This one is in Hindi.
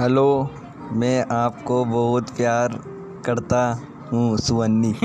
हेलो मैं आपको बहुत प्यार करता हूँ सुवन्नी।